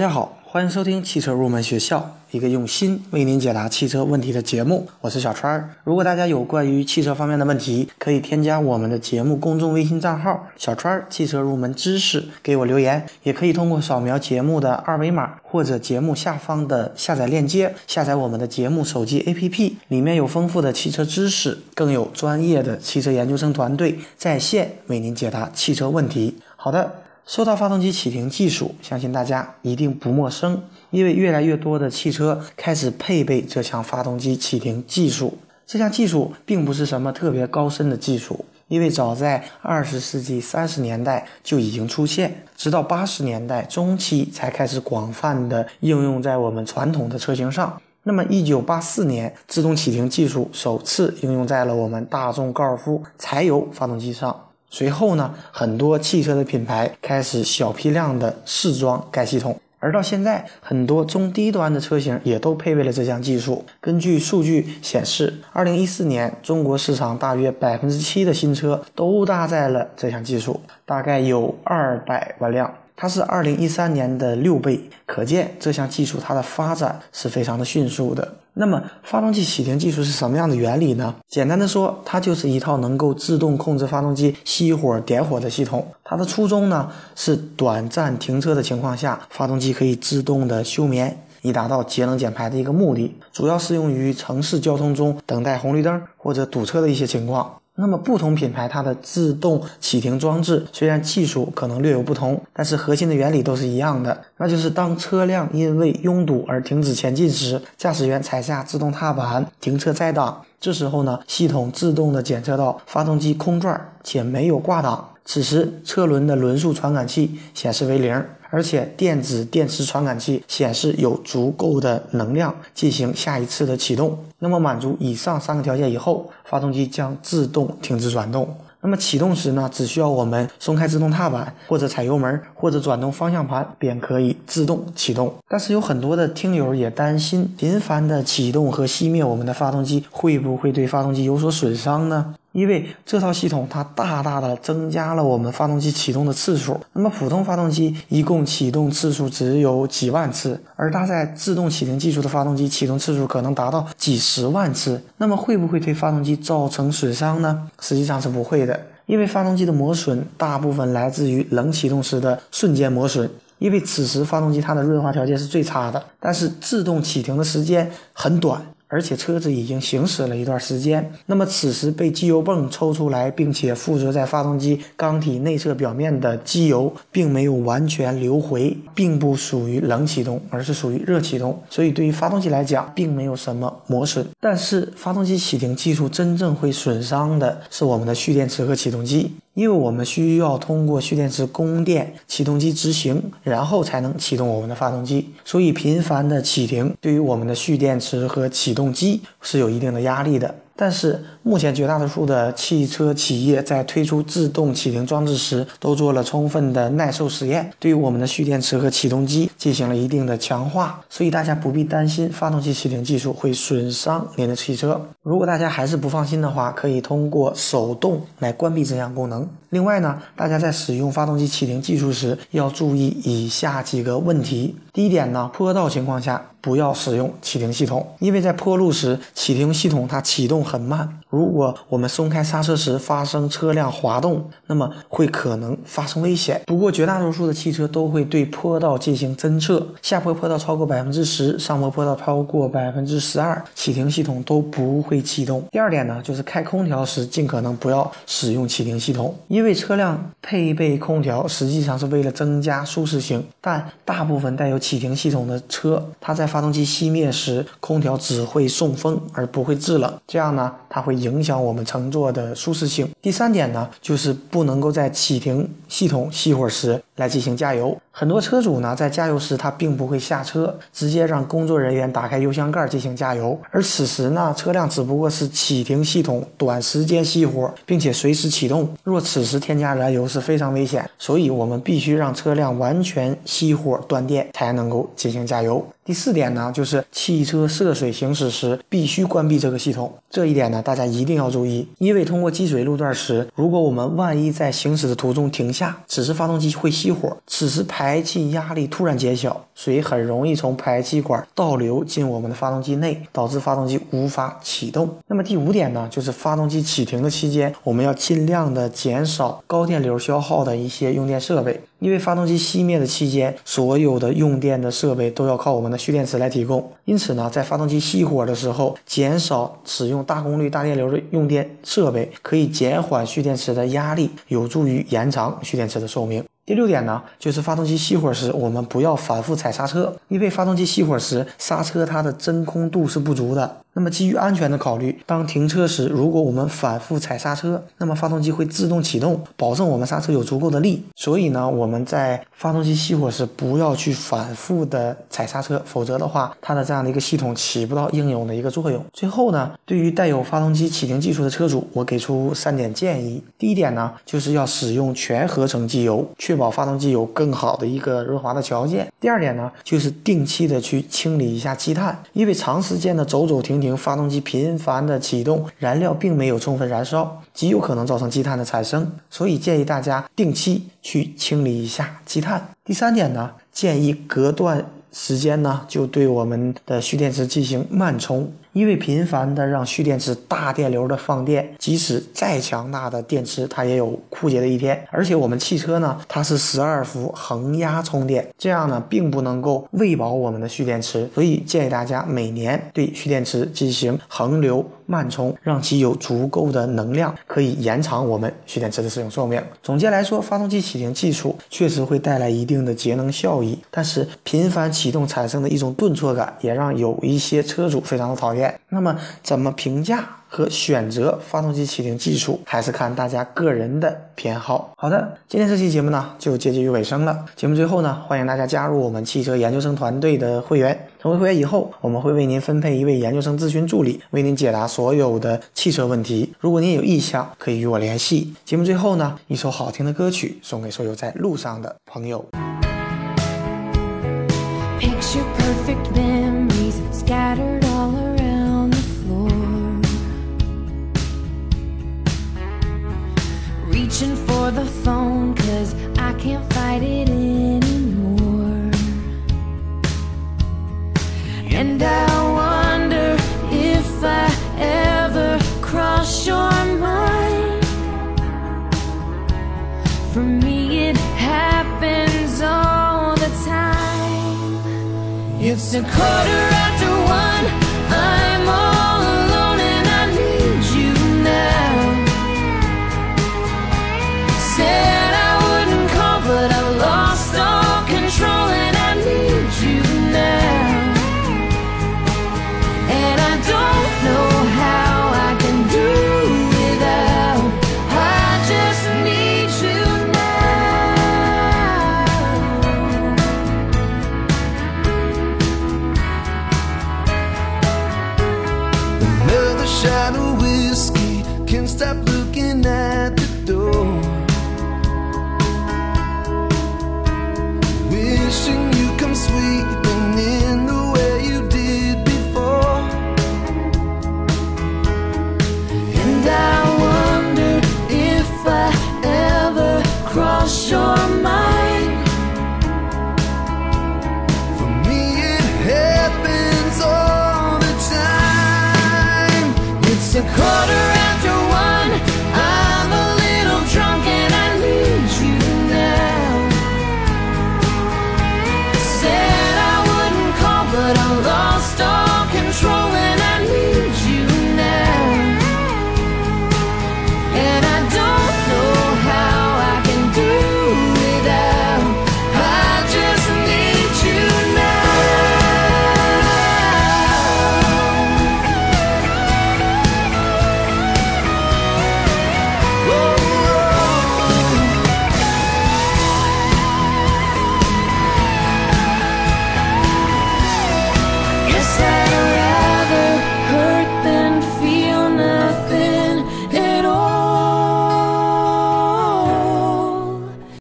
大家好，欢迎收听汽车入门学校，一个用心为您解答汽车问题的节目。我是小川儿。如果大家有关于汽车方面的问题，可以添加我们的节目公众微信账号“小川儿汽车入门知识”给我留言，也可以通过扫描节目的二维码或者节目下方的下载链接下载我们的节目手机 APP，里面有丰富的汽车知识，更有专业的汽车研究生团队在线为您解答汽车问题。好的。说到发动机启停技术，相信大家一定不陌生，因为越来越多的汽车开始配备这项发动机启停技术。这项技术并不是什么特别高深的技术，因为早在二十世纪三十年代就已经出现，直到八十年代中期才开始广泛的应用在我们传统的车型上。那么，一九八四年，自动启停技术首次应用在了我们大众高尔夫柴油发动机上。随后呢，很多汽车的品牌开始小批量的试装该系统，而到现在，很多中低端的车型也都配备了这项技术。根据数据显示，二零一四年中国市场大约百分之七的新车都搭载了这项技术，大概有二百万辆。它是二零一三年的六倍，可见这项技术它的发展是非常的迅速的。那么，发动机启停技术是什么样的原理呢？简单的说，它就是一套能够自动控制发动机熄火点火的系统。它的初衷呢是短暂停车的情况下，发动机可以自动的休眠，以达到节能减排的一个目的。主要适用于城市交通中等待红绿灯或者堵车的一些情况。那么不同品牌它的自动启停装置虽然技术可能略有不同，但是核心的原理都是一样的，那就是当车辆因为拥堵而停止前进时，驾驶员踩下自动踏板停车再档，这时候呢，系统自动的检测到发动机空转且没有挂挡，此时车轮的轮速传感器显示为零。而且电子电池传感器显示有足够的能量进行下一次的启动。那么满足以上三个条件以后，发动机将自动停止转动。那么启动时呢，只需要我们松开自动踏板，或者踩油门，或者转动方向盘，便可以自动启动。但是有很多的听友也担心，频繁的启动和熄灭我们的发动机，会不会对发动机有所损伤呢？因为这套系统它大大的增加了我们发动机启动的次数。那么普通发动机一共启动次数只有几万次，而搭载自动启停技术的发动机启动次数可能达到几十万次。那么会不会对发动机造成损伤呢？实际上是不会的，因为发动机的磨损大部分来自于冷启动时的瞬间磨损，因为此时发动机它的润滑条件是最差的。但是自动启停的时间很短。而且车子已经行驶了一段时间，那么此时被机油泵抽出来，并且附着在发动机缸体内侧表面的机油，并没有完全流回，并不属于冷启动，而是属于热启动，所以对于发动机来讲，并没有什么磨损。但是发动机启停技术真正会损伤的是我们的蓄电池和启动机。因为我们需要通过蓄电池供电，启动机执行，然后才能启动我们的发动机。所以频繁的启停对于我们的蓄电池和启动机是有一定的压力的。但是目前绝大多数的汽车企业在推出自动启停装置时，都做了充分的耐受实验，对于我们的蓄电池和启动机进行了一定的强化，所以大家不必担心发动机启停技术会损伤您的汽车。如果大家还是不放心的话，可以通过手动来关闭这项功能。另外呢，大家在使用发动机启停技术时要注意以下几个问题。第一点呢，坡道情况下不要使用启停系统，因为在坡路时启停系统它启动很慢。如果我们松开刹车时发生车辆滑动，那么会可能发生危险。不过绝大多数的汽车都会对坡道进行侦测，下坡坡道超过百分之十，上坡坡道超过百分之十二，启停系统都不会启动。第二点呢，就是开空调时尽可能不要使用启停系统，因为车辆配备空调实际上是为了增加舒适性，但大部分带有启停系统的车，它在发动机熄灭时，空调只会送风而不会制冷，这样呢，它会影响我们乘坐的舒适性。第三点呢，就是不能够在启停系统熄火时来进行加油。很多车主呢，在加油时他并不会下车，直接让工作人员打开油箱盖进行加油，而此时呢，车辆只不过是启停系统短时间熄火，并且随时启动。若此时添加燃油是非常危险，所以我们必须让车辆完全熄火断电才能够进行加油。第四点呢，就是汽车涉水行驶时必须关闭这个系统。这一点呢，大家一定要注意，因为通过积水路段时，如果我们万一在行驶的途中停下，此时发动机会熄熄火，此时排气压力突然减小，水很容易从排气管倒流进我们的发动机内，导致发动机无法启动。那么第五点呢，就是发动机启停的期间，我们要尽量的减少高电流消耗的一些用电设备。因为发动机熄灭的期间，所有的用电的设备都要靠我们的蓄电池来提供。因此呢，在发动机熄火的时候，减少使用大功率、大电流的用电设备，可以减缓蓄电池的压力，有助于延长蓄电池的寿命。第六点呢，就是发动机熄火时，我们不要反复踩刹车，因为发动机熄火时，刹车它的真空度是不足的。那么基于安全的考虑，当停车时，如果我们反复踩刹车，那么发动机会自动启动，保证我们刹车有足够的力。所以呢，我们在发动机熄火时不要去反复的踩刹车，否则的话，它的这样的一个系统起不到应有的一个作用。最后呢，对于带有发动机启停技术的车主，我给出三点建议。第一点呢，就是要使用全合成机油，确保保发动机有更好的一个润滑的条件。第二点呢，就是定期的去清理一下积碳，因为长时间的走走停。停发动机频繁的启动，燃料并没有充分燃烧，极有可能造成积碳的产生，所以建议大家定期去清理一下积碳。第三点呢，建议隔段时间呢就对我们的蓄电池进行慢充。因为频繁的让蓄电池大电流的放电，即使再强大的电池，它也有枯竭的一天。而且我们汽车呢，它是十二伏恒压充电，这样呢，并不能够喂饱我们的蓄电池。所以建议大家每年对蓄电池进行恒流慢充，让其有足够的能量，可以延长我们蓄电池的使用寿命。总结来说，发动机启停技术确实会带来一定的节能效益，但是频繁启动产生的一种顿挫感，也让有一些车主非常的讨厌。那么，怎么评价和选择发动机启停技术，还是看大家个人的偏好。好的，今天这期节目呢，就接近于尾声了。节目最后呢，欢迎大家加入我们汽车研究生团队的会员。成为会员以后，我们会为您分配一位研究生咨询助理，为您解答所有的汽车问题。如果您有意向，可以与我联系。节目最后呢，一首好听的歌曲送给所有在路上的朋友。Picture perfect memories scattered the phone, cause I can't fight it anymore. And I wonder if I ever cross your mind. For me, it happens all the time. It's a quarter after We.